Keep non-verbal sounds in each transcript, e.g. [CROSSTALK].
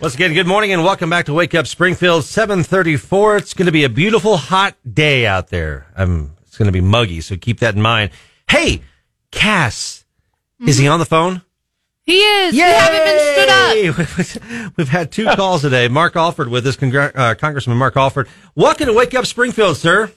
Once again, good morning and welcome back to Wake Up Springfield, 734. It's going to be a beautiful hot day out there. Um, it's going to be muggy, so keep that in mind. Hey, Cass, is he on the phone? He is. You haven't been stood up. [LAUGHS] We've had two calls today. Mark Alford with us, Congr- uh, Congressman Mark Alford. Welcome to Wake Up Springfield, sir.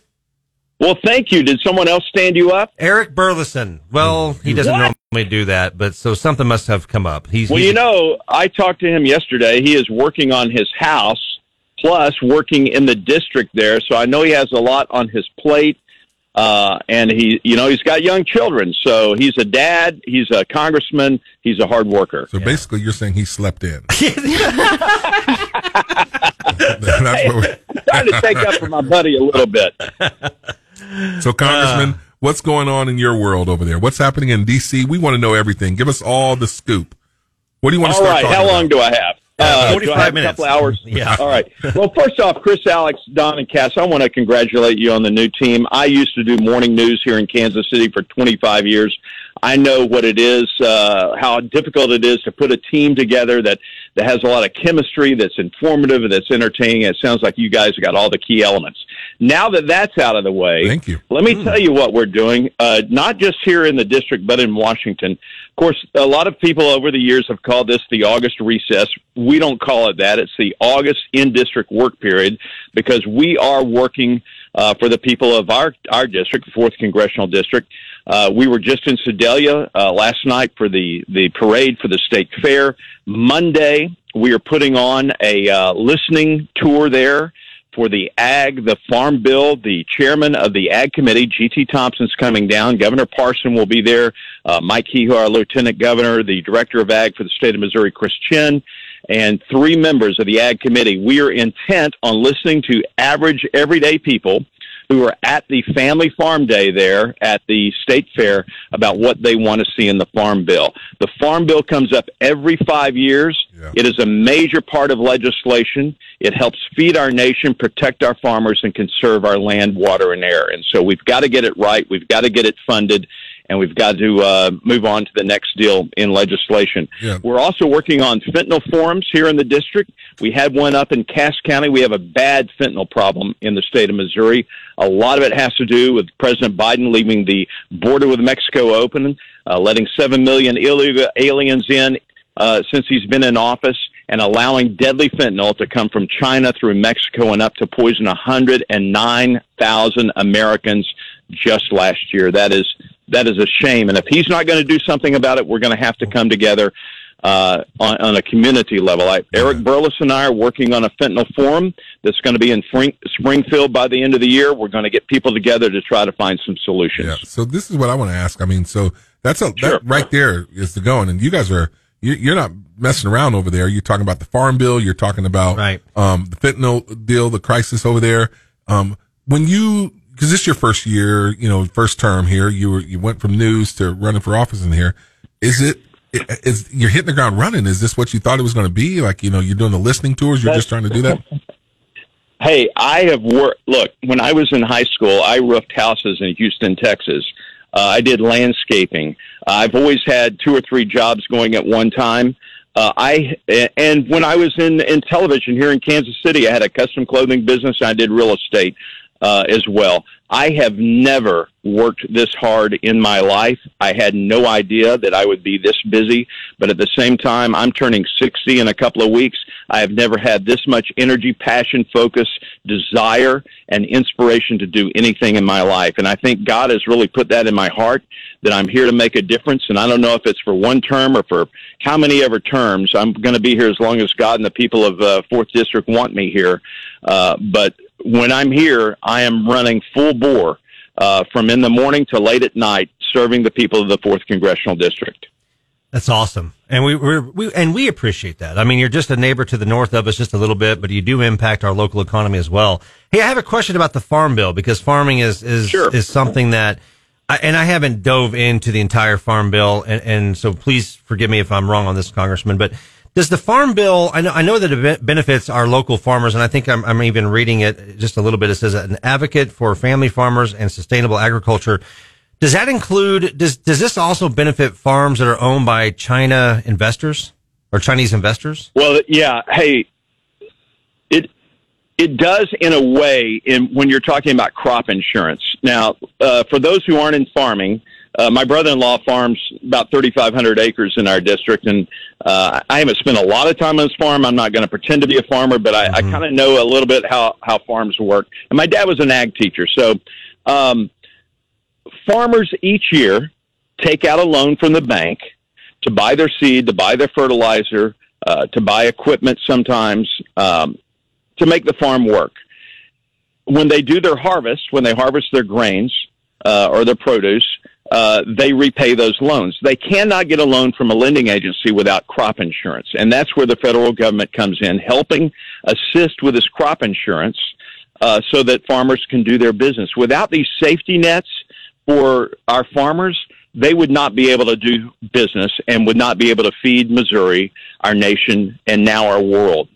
Well, thank you. Did someone else stand you up? Eric Burlison. Well, he doesn't What? normally do that, but so something must have come up. He's Well, he's- you know, I talked to him yesterday. He is working on his house, plus working in the district there. So I know he has a lot on his plate. Uh, and he, you know, he's got young children. So he's a dad. He's a congressman. He's a hard worker. So basically, you're saying he slept in. [LAUGHS] [LAUGHS] That's what we- [LAUGHS] Trying to take up for my buddy a little bit. So, Congressman, what's going on in your world over there? What's happening in D.C.? We want to know everything. Give us all the scoop. What do you want to start right. talking How long about? do I have? Uh, 45 have minutes. A couple hours. [LAUGHS] Yeah. All right. Well, first off, Chris, Alex, Don, and Cass, I want to congratulate you on the new team. I used to do morning news here in Kansas City for 25 years. I know what it is, uh, how difficult it is to put a team together that, that has a lot of chemistry, that's informative, that's entertaining. It sounds like you guys have got all the key elements. Now that that's out of the way, Thank you. let me tell you what we're doing, uh, not just here in the district, but in Washington. Of course, a lot of people over the years have called this the August recess. We don't call it that. It's the August in district work period because we are working uh, for the people of our, our district, the 4th Congressional District. Uh, we were just in Sedalia uh, last night for the, the parade for the state fair. Monday, we are putting on a uh, listening tour there for the ag, the farm bill. The chairman of the ag committee, G.T. Thompson's coming down. Governor Parson will be there. Uh, Mike Kehoe, our lieutenant governor, the director of ag for the state of Missouri, Chris Chinn, and three members of the ag committee. We are intent on listening to average, everyday people who are at the family farm day there at the state fair about what they want to see in the farm bill. The farm bill comes up every five years. Yeah. It is a major part of legislation. It helps feed our nation, protect our farmers, and conserve our land, water, and air. And so we've got to get it right. We've got to get it funded. And we've got to uh, move on to the next deal in legislation. Yeah. We're also working on fentanyl forums here in the district. We had one up in Cass County. We have a bad fentanyl problem in the state of Missouri. A lot of it has to do with President Biden leaving the border with Mexico open, uh, letting 7 million illegal aliens in uh, since he's been in office, and allowing deadly fentanyl to come from China through Mexico and up to poison 109,000 Americans just last year. That is that is a shame. And if he's not going to do something about it, we're going to have to come together uh, on, on a community level. I, Eric Burles and I are working on a fentanyl forum that's going to be in Spring, Springfield by the end of the year. We're going to get people together to try to find some solutions. Yeah. So this is what I want to ask. I mean, so that's a Sure. that right there is the going, and you guys are you, you're not messing around over there. You're talking about the farm bill. You're talking about Right. um, the fentanyl deal, the crisis over there. Um, when you because this is your first year, you know, first term here. You were you went from news to running for office in here. Is it? Is you're hitting the ground running? Is this what you thought it was going to be? Like you know, you're doing the listening tours. You're just trying to do that. [LAUGHS] Hey, I have worked. Look, when I was in high school, I roofed houses in Houston, Texas. Uh, I did landscaping. I've always had two or three jobs going at one time. Uh, I and when I was in in television here in Kansas City, I had a custom clothing business. I did real estate uh, as well. I have never worked this hard in my life. I had no idea that I would be this busy, but at the same time, I'm turning 60 in a couple of weeks. I have never had this much energy, passion, focus, desire, and inspiration to do anything in my life. And I think God has really put that in my heart that I'm here to make a difference. And I don't know if it's for one term or for how many ever terms. I'm going to be here as long as God and the people of uh, Fourth District want me here. Uh, but when I'm here, I am running full bore uh, from in the morning to late at night, serving the people of the Fourth Congressional District. That's awesome, and we we're, we and we appreciate that. I mean, you're just a neighbor to the north of us, just a little bit, but you do impact our local economy as well. Hey, I have a question about the farm bill because farming is is Sure. is something that, I, and I haven't dove into the entire farm bill, and, and so please forgive me if I'm wrong on this, Congressman. But does the farm bill? I know I know that it benefits our local farmers, and I think I'm, I'm even reading it just a little bit. It says an advocate for family farmers and sustainable agriculture. Does that include, does, does this also benefit farms that are owned by China investors? or Chinese investors? Well, yeah. Hey, it it does in a way in when you're talking about crop insurance. Now, uh, for those who aren't in farming, uh, my brother-in-law farms about 3,500 acres in our district, and uh, I haven't spent a lot of time on his farm. I'm not going to pretend to be a farmer, but I, mm-hmm. I kind of know a little bit how how farms work. And my dad was an ag teacher, so um, farmers each year take out a loan from the bank to buy their seed, to buy their fertilizer, uh, to buy equipment sometimes um, to make the farm work. When they do their harvest, when they harvest their grains uh, or their produce, uh, they repay those loans. They cannot get a loan from a lending agency without crop insurance. And that's where the federal government comes in, helping assist with this crop insurance uh, so that farmers can do their business. Without these safety nets for our farmers, they would not be able to do business and would not be able to feed Missouri, our nation, and now our world.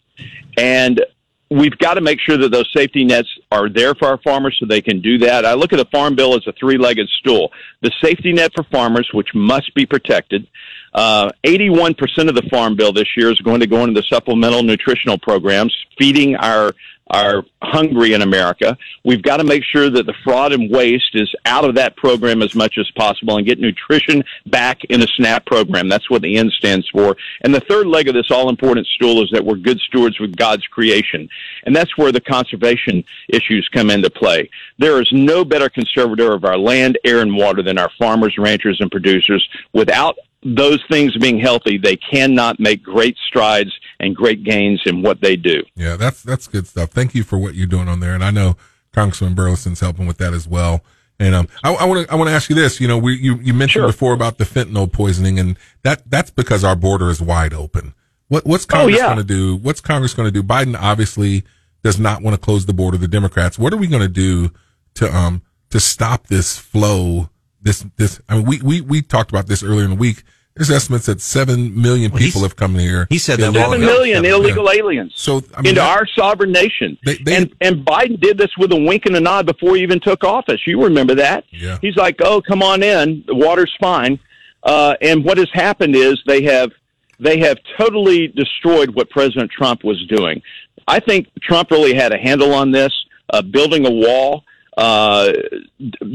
And we've got to make sure that those safety nets are there for our farmers so they can do that. I look at the farm bill as a three-legged stool. The safety net for farmers, which must be protected. Uh, 81% of the farm bill this year is going to go into the supplemental nutritional programs, feeding our are hungry in America. We've got to make sure that the fraud and waste is out of that program as much as possible and get nutrition back in the SNAP program. That's what the N stands for. And the third leg of this all important stool is that we're good stewards with God's creation. And that's where the conservation issues come into play. There is no better conservator of our land, air, and water than our farmers, ranchers, and producers. Without those things being healthy, they cannot make great strides and great gains in what they do. Yeah, that's that's good stuff. Thank you for what you're doing on there, and I know Congressman Burlison's helping with that as well. And um, I want to I want to ask you this. You know, we you, you mentioned sure. before about the fentanyl poisoning, and that that's because our border is wide open. What what's oh, Congress oh, yeah. going to do? What's Congress going to do? Biden obviously does not want to close the border. The Democrats. What are we going to do to um to stop this flow? This this I mean we we we talked about this earlier in the week there's estimates that seven million well, people have come here. He said that seven million illegal yeah. aliens. So I mean, into that, our sovereign nation. They, they, and and Biden did this with a wink and a nod before he even took office. You remember that? Yeah. He's like, "Oh, come on in. The water's fine." Uh, and what has happened is they have they have totally destroyed what President Trump was doing. I think Trump really had a handle on this, uh, building a wall uh,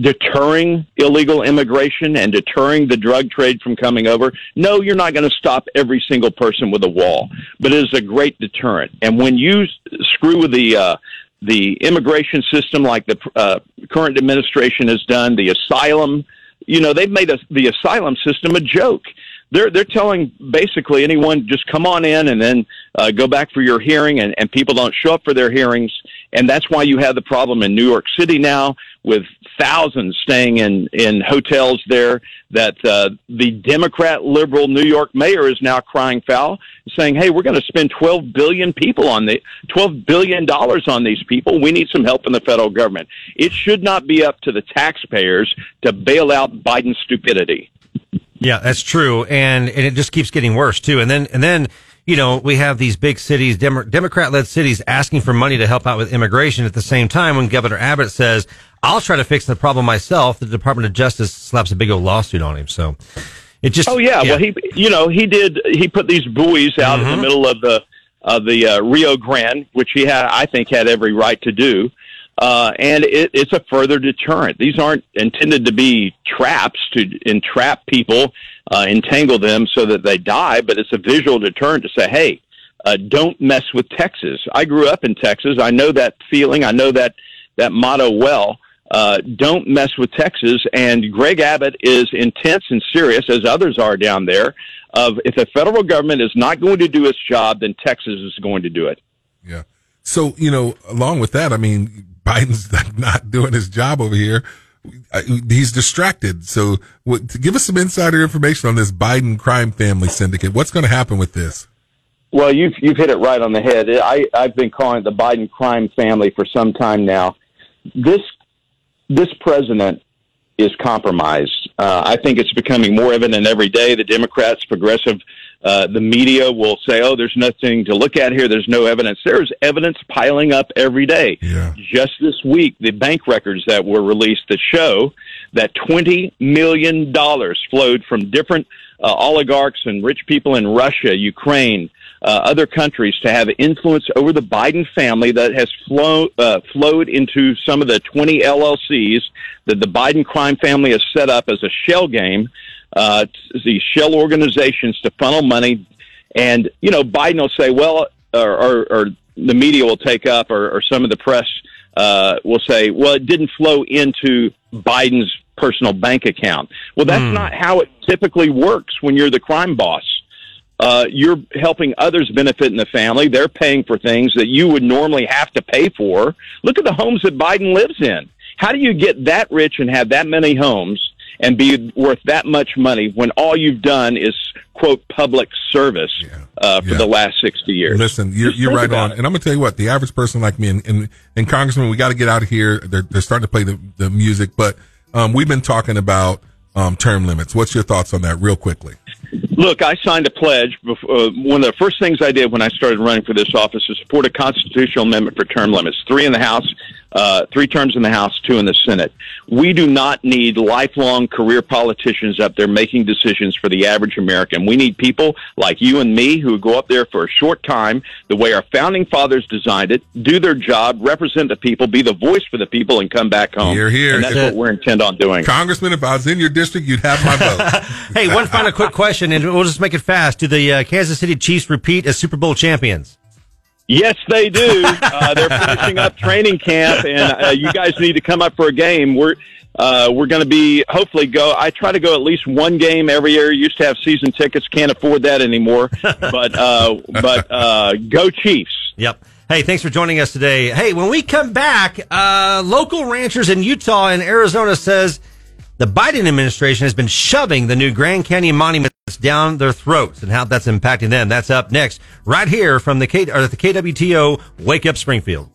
deterring illegal immigration and deterring the drug trade from coming over. No, you're not going to stop every single person with a wall, but it is a great deterrent. And when you screw with the uh, the immigration system, like the uh, current administration has done, the asylum, you know, they've made a, the asylum system a joke they're they're telling basically anyone just come on in and then uh, go back for your hearing, and, and people don't show up for their hearings, and that's why you have the problem in New York City now with thousands staying in in hotels there. That uh, the Democrat liberal New York mayor is now crying foul, saying, "Hey, we're going to spend twelve billion people on the twelve billion dollars on these people. We need some help in the federal government. It should not be up to the taxpayers to bail out Biden's stupidity." Yeah, that's true, and and it just keeps getting worse too. And then and then you know we have these big cities, Dem- Democrat-led cities, asking for money to help out with immigration. At the same time, when Governor Abbott says, "I'll try to fix the problem myself," the Department of Justice slaps a big old lawsuit on him. So it just oh yeah, yeah. well he you know he did he put these buoys out mm-hmm. in the mm-hmm. middle of the of the uh, Rio Grande, which he had I think had every right to do. Uh, and it, it's a further deterrent. These aren't intended to be traps to entrap people, uh, entangle them so that they die, but it's a visual deterrent to say, hey, uh, don't mess with Texas. I grew up in Texas. I know that feeling. I know that, that motto well. Uh, don't mess with Texas. And Greg Abbott is intense and serious, as others are down there, of if the federal government is not going to do its job, then Texas is going to do it. Yeah. So, you know, along with that, I mean, Biden's [LAUGHS] not doing his job over here. He's distracted. So, what, give us some insider information on this Biden crime family syndicate. What's going to happen with this? Well, you've you've hit it right on the head. I I've been calling it the Biden crime family for some time now. This this president is compromised. Uh, I think it's becoming more evident every day. The Democrats, progressive uh, the media will say, "Oh, there's nothing to look at here. There's no evidence." There's evidence piling up every day. Yeah. Just this week, the bank records that were released that show that twenty million dollars flowed from different uh, oligarchs and rich people in Russia, Ukraine, uh, other countries to have influence over the Biden family that has flow, uh, flowed into some of the 20 LLCs that the Biden crime family has set up as a shell game, uh, these shell organizations to funnel money. And, you know, Biden will say, well, or, or, or the media will take up, or, or some of the press uh, will say, well, it didn't flow into Biden's personal bank account. Well, that's mm. not how it typically works when you're the crime boss. Uh, you're helping others benefit in the family. They're paying for things that you would normally have to pay for. Look at the homes that Biden lives in. How do you get that rich and have that many homes and be worth that much money when all you've done is quote public service yeah. uh, for yeah. the last 60 years. Listen, you're, you're right on. It. And I'm going to tell you what, the average person like me and, and, and Congressman, we got to get out of here. They're, they're starting to play the, the music, but um, we've been talking about um, term limits. What's your thoughts on that real quickly? Look, I signed a pledge. Before, uh, one of the first things I did when I started running for this office was support a constitutional amendment for term limits. Three in the House, uh, three terms in the House, two in the Senate. We do not need lifelong career politicians up there making decisions for the average American. We need people like you and me who go up there for a short time, the way our founding fathers designed it, do their job, represent the people, be the voice for the people, and come back home. You're here. And that's what we're intent on doing. Congressman, if I was in your district, you'd have my vote. [LAUGHS] hey, one final quick question, and we'll just make it fast. Do the uh, Kansas City Chiefs repeat as Super Bowl champions? Yes, they do. [LAUGHS] Uh, they're finishing up training camp, and uh, you guys need to come up for a game. We're uh, we're going to be hopefully go. I try to go at least one game every year. Used to have season tickets, can't afford that anymore. [LAUGHS] but uh, but uh, go Chiefs! Yep. Hey, thanks for joining us today. Hey, when we come back, uh, local ranchers in Utah and Arizona says the Biden administration has been shoving the new Grand Canyon down their throats and how that's impacting them. That's up next, right here from the K or the KWTO Wake Up Springfield.